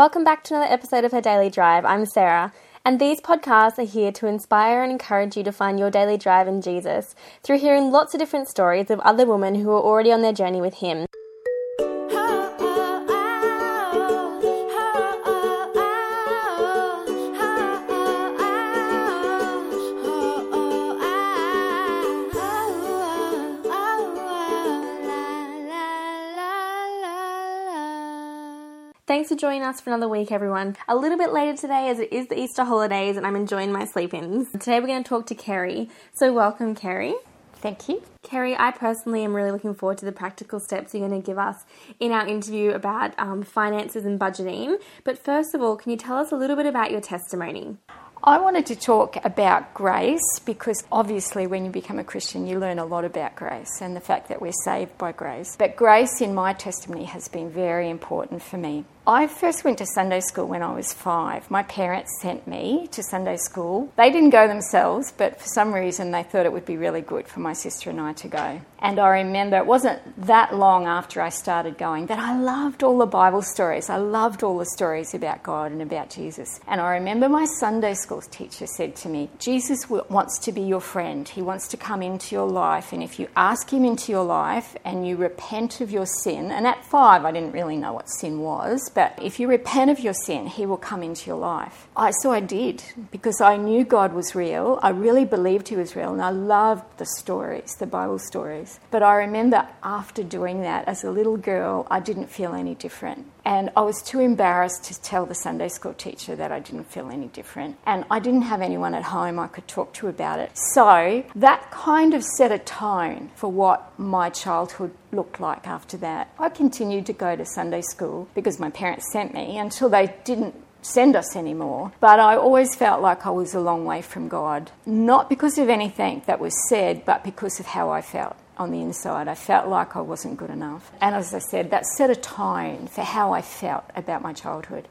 Welcome back to another episode of Her Daily Drive. I'm Sarah, and these podcasts are here to inspire and encourage you to find your daily drive in Jesus through hearing lots of different stories of other women who are already on their journey with Him. Joining us for another week, everyone. A little bit later today, as it is the Easter holidays and I'm enjoying my sleep ins. Today, we're going to talk to Kerry. So, welcome, Kerry. Thank you. Kerry, I personally am really looking forward to the practical steps you're going to give us in our interview about um, finances and budgeting. But first of all, can you tell us a little bit about your testimony? I wanted to talk about grace because obviously, when you become a Christian, you learn a lot about grace and the fact that we're saved by grace. But grace in my testimony has been very important for me. I first went to Sunday school when I was five. My parents sent me to Sunday school. They didn't go themselves, but for some reason they thought it would be really good for my sister and I to go. And I remember it wasn't that long after I started going that I loved all the Bible stories. I loved all the stories about God and about Jesus. And I remember my Sunday school teacher said to me, Jesus wants to be your friend. He wants to come into your life. And if you ask him into your life and you repent of your sin, and at five I didn't really know what sin was, but if you repent of your sin, He will come into your life. I, so I did because I knew God was real. I really believed He was real, and I loved the stories, the Bible stories. But I remember after doing that as a little girl, I didn't feel any different. And I was too embarrassed to tell the Sunday school teacher that I didn't feel any different. And I didn't have anyone at home I could talk to about it. So that kind of set a tone for what my childhood looked like after that. I continued to go to Sunday school because my parents sent me until they didn't send us anymore. But I always felt like I was a long way from God, not because of anything that was said, but because of how I felt on the inside. I felt like I wasn't good enough. And as I said, that set a tone for how I felt about my childhood.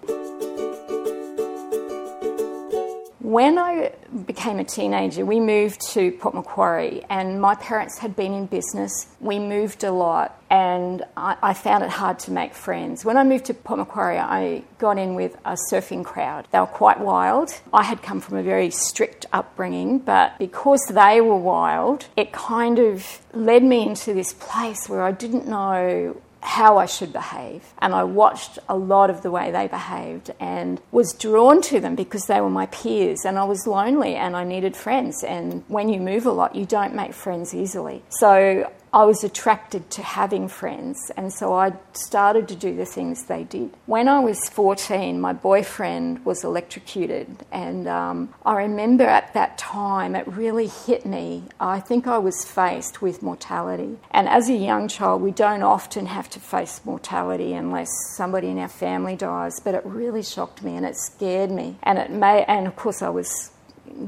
When I became a teenager, we moved to Port Macquarie, and my parents had been in business. We moved a lot, and I, I, found it hard to make friends. When I moved to Port Macquarie, I got in with a surfing crowd. They were quite wild. I had come from a very strict upbringing, but because they were wild, it kind of led me into this place where I didn't know how I should behave. And I watched a lot of the way they behaved and was drawn to them because they were my peers. And I was lonely and I needed friends. And when you move a lot, you don't make friends easily. So I was attracted to having friends, and so I started to do the things they did. When I was 14, my boyfriend was electrocuted, and um, I remember at that time it really hit me. I think I was faced with mortality, and as a young child, we don't often have to face mortality unless somebody in our family dies, but it really shocked me and it scared me, and it may, and of course, I was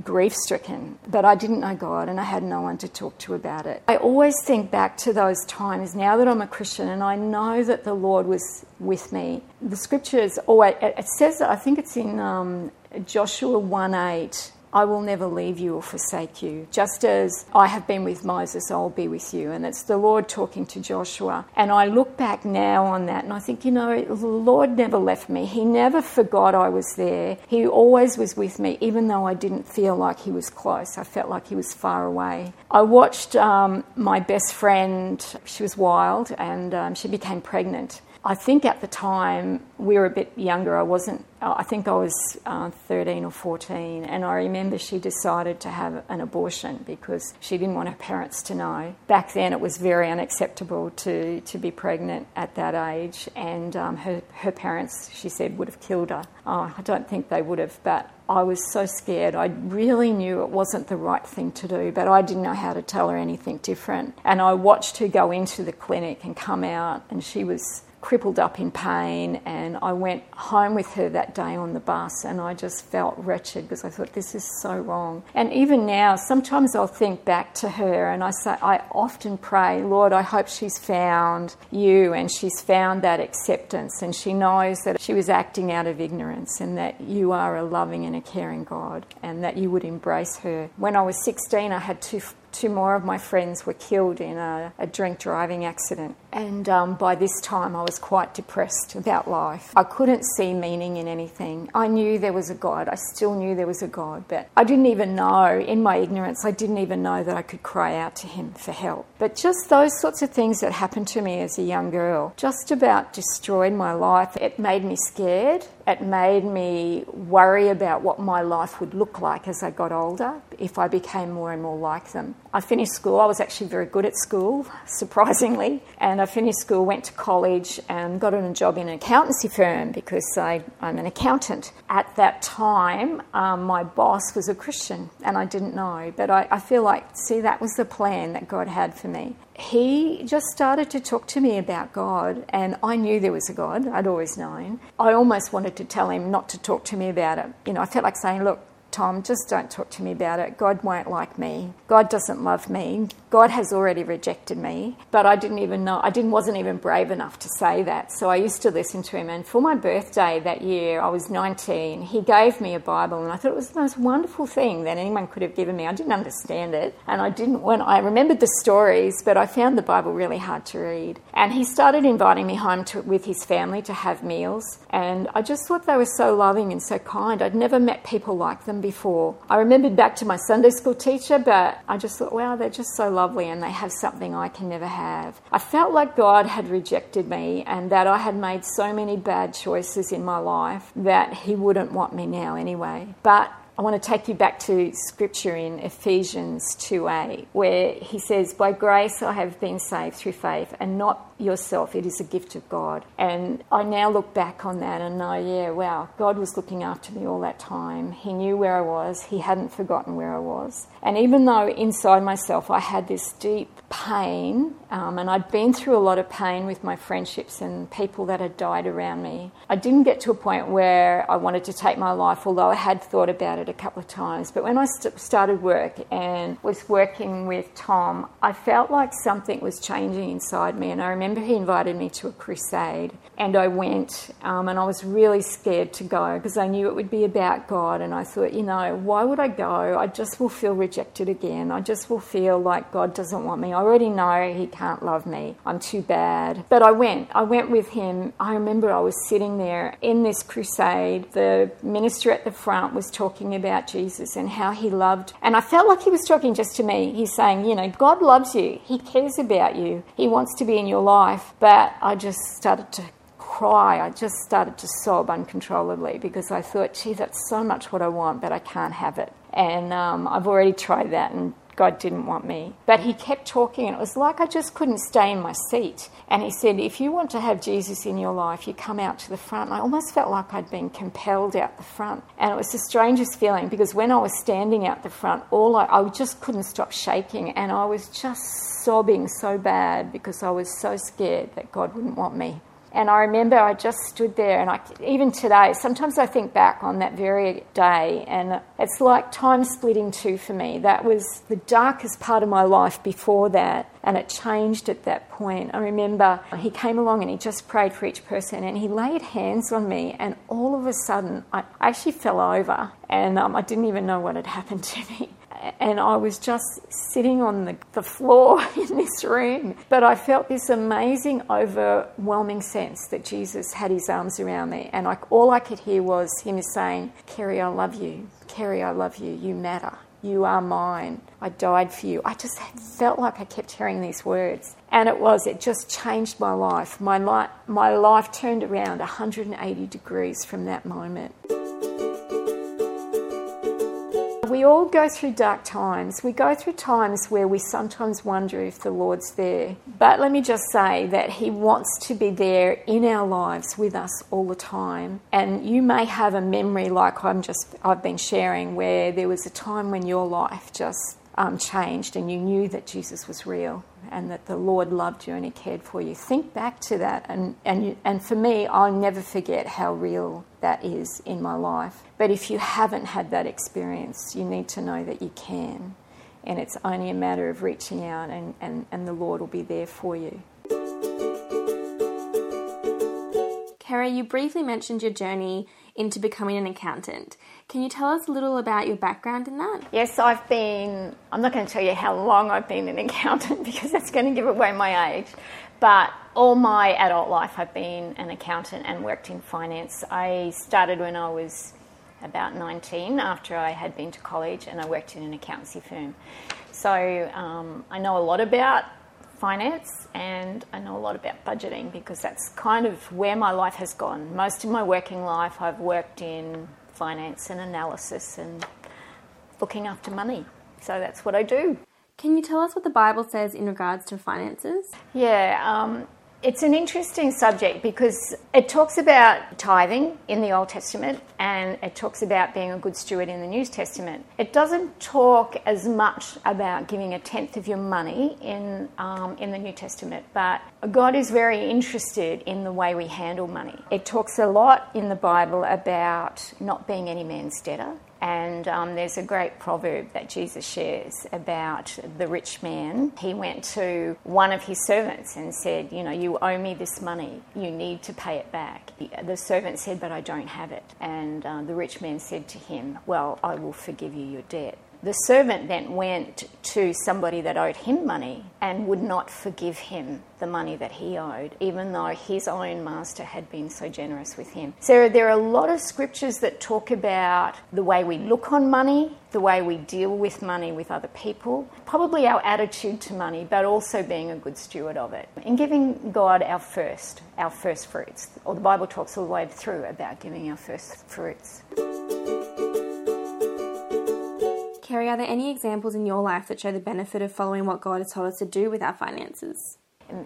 grief stricken, but I didn't know God and I had no one to talk to about it. I always think back to those times now that I'm a Christian and I know that the Lord was with me. The scriptures always, it says, I think it's in um, Joshua 1 8 I will never leave you or forsake you. Just as I have been with Moses, I'll be with you. And it's the Lord talking to Joshua. And I look back now on that and I think, you know, the Lord never left me. He never forgot I was there. He always was with me, even though I didn't feel like He was close. I felt like He was far away. I watched um, my best friend, she was wild, and um, she became pregnant. I think at the time we were a bit younger. I wasn't, I think I was uh, 13 or 14, and I remember she decided to have an abortion because she didn't want her parents to know. Back then, it was very unacceptable to, to be pregnant at that age, and um, her, her parents, she said, would have killed her. Oh, I don't think they would have, but I was so scared. I really knew it wasn't the right thing to do, but I didn't know how to tell her anything different. And I watched her go into the clinic and come out, and she was crippled up in pain. And I went home with her that day on the bus and I just felt wretched because I thought, this is so wrong. And even now, sometimes I'll think back to her and I say, I often pray, Lord, I hope she's found you and she's found that acceptance and she knows that she was acting out of ignorance and that you are a loving and a caring God and that you would embrace her. When I was 16, I had two two more of my friends were killed in a, a drink driving accident. And um, by this time, I was quite depressed about life. I couldn't see meaning in anything. I knew there was a God. I still knew there was a God, but I didn't even know, in my ignorance, I didn't even know that I could cry out to Him for help. But just those sorts of things that happened to me as a young girl just about destroyed my life. It made me scared. It made me worry about what my life would look like as I got older if I became more and more like them. I finished school. I was actually very good at school, surprisingly. And I finished school, went to college, and got a job in an accountancy firm because I, am an accountant. At that time, um, my boss was a Christian, and I didn't know. But I, I feel like, see, that was the plan that God had for me he just started to talk to me about God, and I knew there was a God. I'd always known. I almost wanted to tell him not to talk to me about it. You know, I felt like saying, Look, Tom, just don't talk to me about it. God won't like me. God doesn't love me. God has already rejected me. But I didn't even know, I didn't, wasn't even brave enough to say that. So I used to listen to him. And for my birthday that year, I was 19, he gave me a Bible. And I thought it was the most wonderful thing that anyone could have given me. I didn't understand it. And I didn't, when I remembered the stories, but I found the Bible really hard to read. And he started inviting me home to, with his family to have meals. And I just thought they were so loving and so kind. I'd never met people like before. I remembered back to my Sunday school teacher, but I just thought, wow, they're just so lovely and they have something I can never have. I felt like God had rejected me and that I had made so many bad choices in my life that He wouldn't want me now anyway. But I want to take you back to scripture in Ephesians 2 8, where he says, By grace I have been saved through faith, and not yourself. It is a gift of God. And I now look back on that and know, yeah, wow, God was looking after me all that time. He knew where I was, He hadn't forgotten where I was. And even though inside myself I had this deep pain, um, and I'd been through a lot of pain with my friendships and people that had died around me, I didn't get to a point where I wanted to take my life, although I had thought about it a couple of times. But when I st- started work and was working with Tom, I felt like something was changing inside me. And I remember remember he invited me to a crusade, and I went, um, and I was really scared to go because I knew it would be about God. And I thought, you know, why would I go? I just will feel rejected again. I just will feel like God doesn't want me. I already know He can't love me. I'm too bad. But I went. I went with him. I remember I was sitting there in this crusade. The minister at the front was talking about Jesus and how he loved, and I felt like he was talking just to me. He's saying, you know, God loves you. He cares about you. He wants to be in your life life, but I just started to cry. I just started to sob uncontrollably because I thought, gee, that's so much what I want, but I can't have it. And um, I've already tried that, and God didn't want me. But He kept talking, and it was like I just couldn't stay in my seat. And He said, If you want to have Jesus in your life, you come out to the front. And I almost felt like I'd been compelled out the front. And it was the strangest feeling because when I was standing out the front, all I, I just couldn't stop shaking, and I was just sobbing so bad because I was so scared that God wouldn't want me. And I remember I just stood there, and I, even today, sometimes I think back on that very day, and it's like time splitting in two for me. That was the darkest part of my life before that, and it changed at that point. I remember he came along and he just prayed for each person, and he laid hands on me, and all of a sudden, I actually fell over, and um, I didn't even know what had happened to me and I was just sitting on the, the floor in this room. But I felt this amazing, overwhelming sense that Jesus had his arms around me. And I, all I could hear was him saying, Kerry, I love you. Kerry, I love you. You matter. You are mine. I died for you. I just felt like I kept hearing these words. And it was, it just changed my life. My, li- my life turned around 180 degrees from that moment we all go through dark times. We go through times where we sometimes wonder if the Lord's there. But let me just say that He wants to be there in our lives with us all the time. And you may have a memory like I'm just I've been sharing where there was a time when your life just um, changed and you knew that Jesus was real and that the Lord loved you and He cared for you. Think back to that, and and you, and for me, I'll never forget how real that is in my life. But if you haven't had that experience, you need to know that you can, and it's only a matter of reaching out, and and, and the Lord will be there for you. Kara, you briefly mentioned your journey into becoming an accountant. Can you tell us a little about your background in that? Yes, I've been, I'm not going to tell you how long I've been an accountant because that's going to give away my age, but all my adult life I've been an accountant and worked in finance. I started when I was about 19 after I had been to college and I worked in an accountancy firm. So um, I know a lot about finance and I know a lot about budgeting because that's kind of where my life has gone. Most of my working life I've worked in finance and analysis and looking after money. So that's what I do. Can you tell us what the Bible says in regards to finances? Yeah, um, it's an interesting subject because it talks about tithing in the Old Testament and it talks about being a good steward in the New Testament. It doesn't talk as much about giving a tenth of your money in, um, in the New Testament, but God is very interested in the way we handle money. It talks a lot in the Bible about not being any man's debtor and um, there's a great proverb that Jesus shares about the rich man. He went to one of his servants and said, You know, you owe me this money. You need to pay it back. The servant said, But I don't have it. And uh, the rich man said to him, Well, I will forgive you your debt. The servant then went to somebody that owed him money and would not forgive him the money that he owed, even though his own master had been so generous with him. So there are a lot of scriptures that talk about the way we look on money, the way we deal with money with other people, probably our attitude to money, but also being a good steward of it, and giving God our first, our first fruits. Or the Bible talks all the way through about giving our first fruits. Are there any examples in your life that show the benefit of following what God has told us to do with our finances?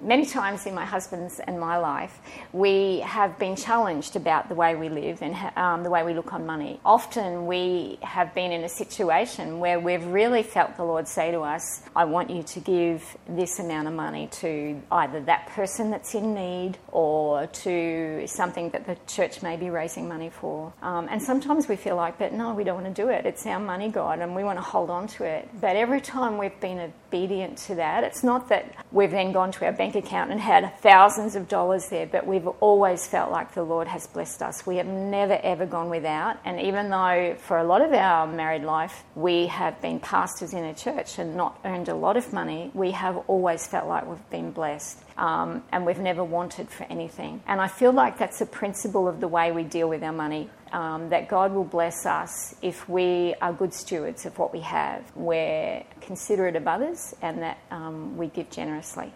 Many times in my husband's and my life, we have been challenged about the way we live and um, the way we look on money. Often we have been in a situation where we've really felt the Lord say to us, I want you to give this amount of money to either that person that's in need or to something that the church may be raising money for. Um, and sometimes we feel like, but no, we don't want to do it. It's our money, God, and we want to hold on to it. But every time we've been obedient to that, it's not that we've then gone to our bank account and had thousands of dollars there, but we've always felt like the Lord has blessed us. We have never ever gone without. And even though for a lot of our married life we have been pastors in a church and not earned a lot of money, we have always felt like we've been blessed. Um, and we've never wanted for anything. And I feel like that's a principle of the way we deal with our money. Um, that God will bless us if we are good stewards of what we have. We're considerate of others and that um, we give generously.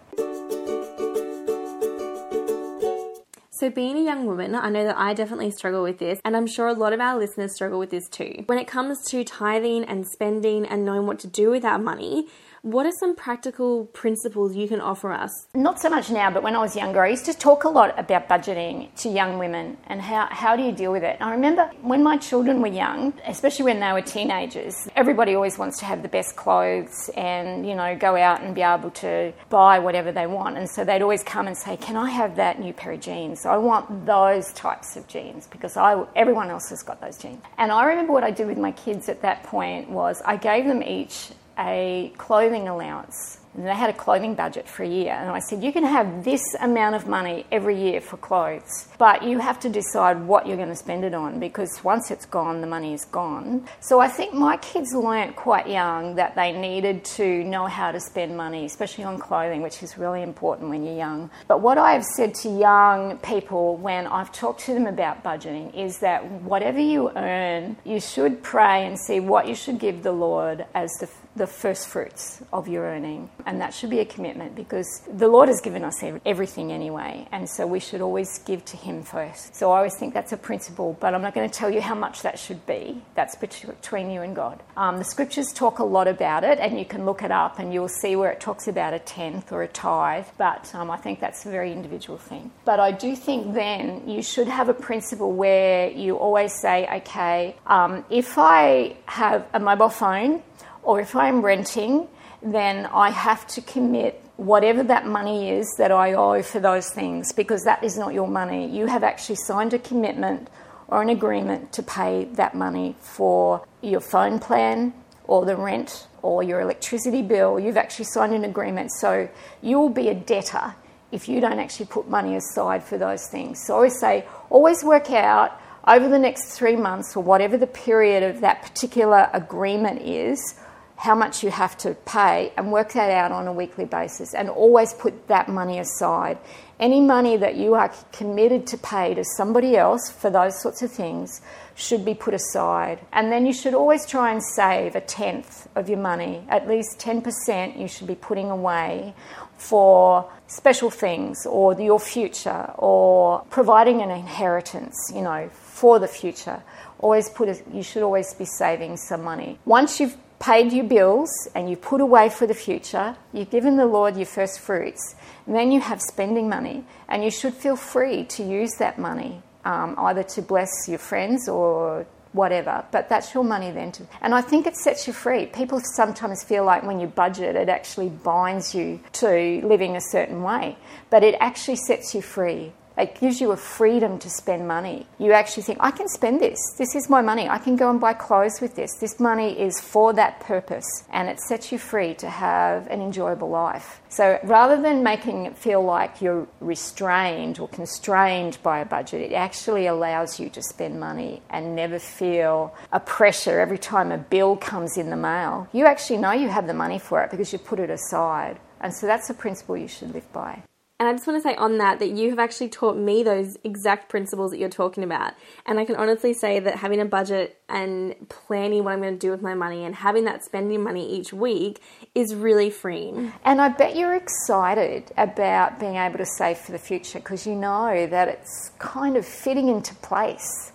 So, being a young woman, I know that I definitely struggle with this, and I'm sure a lot of our listeners struggle with this too. When it comes to tithing and spending and knowing what to do with our money, what are some practical principles you can offer us? Not so much now, but when I was younger, I used to talk a lot about budgeting to young women and how, how do you deal with it. I remember when my children were young, especially when they were teenagers, everybody always wants to have the best clothes and, you know, go out and be able to buy whatever they want. And so they'd always come and say, Can I have that new pair of jeans? I want those types of jeans because I, everyone else has got those jeans. And I remember what I did with my kids at that point was I gave them each a clothing allowance and they had a clothing budget for a year. And I said, You can have this amount of money every year for clothes, but you have to decide what you're going to spend it on because once it's gone, the money is gone. So I think my kids learnt quite young that they needed to know how to spend money, especially on clothing, which is really important when you're young. But what I have said to young people when I've talked to them about budgeting is that whatever you earn, you should pray and see what you should give the Lord as the the first fruits of your earning. And that should be a commitment because the Lord has given us everything anyway. And so we should always give to Him first. So I always think that's a principle, but I'm not going to tell you how much that should be. That's between you and God. Um, the scriptures talk a lot about it, and you can look it up and you'll see where it talks about a tenth or a tithe. But um, I think that's a very individual thing. But I do think then you should have a principle where you always say, okay, um, if I have a mobile phone, or if I'm renting, then I have to commit whatever that money is that I owe for those things because that is not your money. You have actually signed a commitment or an agreement to pay that money for your phone plan or the rent or your electricity bill. You've actually signed an agreement. So you will be a debtor if you don't actually put money aside for those things. So I always say, always work out over the next three months or whatever the period of that particular agreement is, how much you have to pay and work that out on a weekly basis and always put that money aside. Any money that you are committed to pay to somebody else for those sorts of things should be put aside. And then you should always try and save a tenth of your money. At least 10% you should be putting away for special things or your future or providing an inheritance, you know, for the future. Always put a, you should always be saving some money. Once you've paid your bills and you put away for the future, you've given the Lord your first fruits, and then you have spending money, and you should feel free to use that money um, either to bless your friends or whatever, but that's your money then. To, and I think it sets you free. People sometimes feel like when you budget, it actually binds you to living a certain way, but it actually sets you free. It gives you a freedom to spend money. You actually think, I can spend this. This is my money. I can go and buy clothes with this. This money is for that purpose. And it sets you free to have an enjoyable life. So rather than making it feel like you're restrained or constrained by a budget, it actually allows you to spend money and never feel a pressure every time a bill comes in the mail. You actually know you have the money for it because you put it aside. And so that's a principle you should live by. And I just want to say on that that you have actually taught me those exact principles that you're talking about. And I can honestly say that having a budget and planning what I'm going to do with my money and having that spending money each week is really freeing. And I bet you're excited about being able to save for the future because you know that it's kind of fitting into place.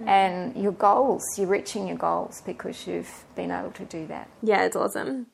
Mm. And your goals, you're reaching your goals because you've been able to do that. Yeah, it's awesome.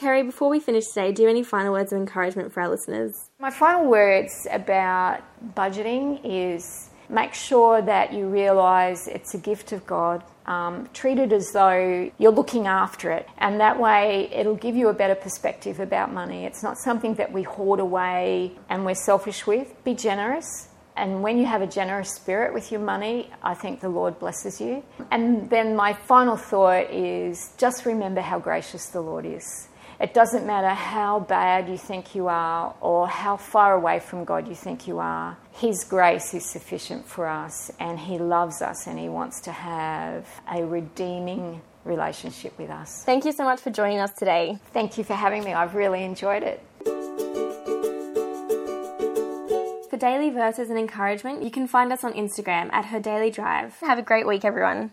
Kerry, before we finish today, do you have any final words of encouragement for our listeners? My final words about budgeting is make sure that you realise it's a gift of God. Um, treat it as though you're looking after it, and that way it'll give you a better perspective about money. It's not something that we hoard away and we're selfish with. Be generous. And when you have a generous spirit with your money, I think the Lord blesses you. And then my final thought is just remember how gracious the Lord is. It doesn't matter how bad you think you are or how far away from God you think you are. His grace is sufficient for us, and He loves us, and He wants to have a redeeming relationship with us. Thank you so much for joining us today. Thank you for having me. I've really enjoyed it. For daily verses and encouragement, you can find us on Instagram at Her Daily Drive. Have a great week, everyone.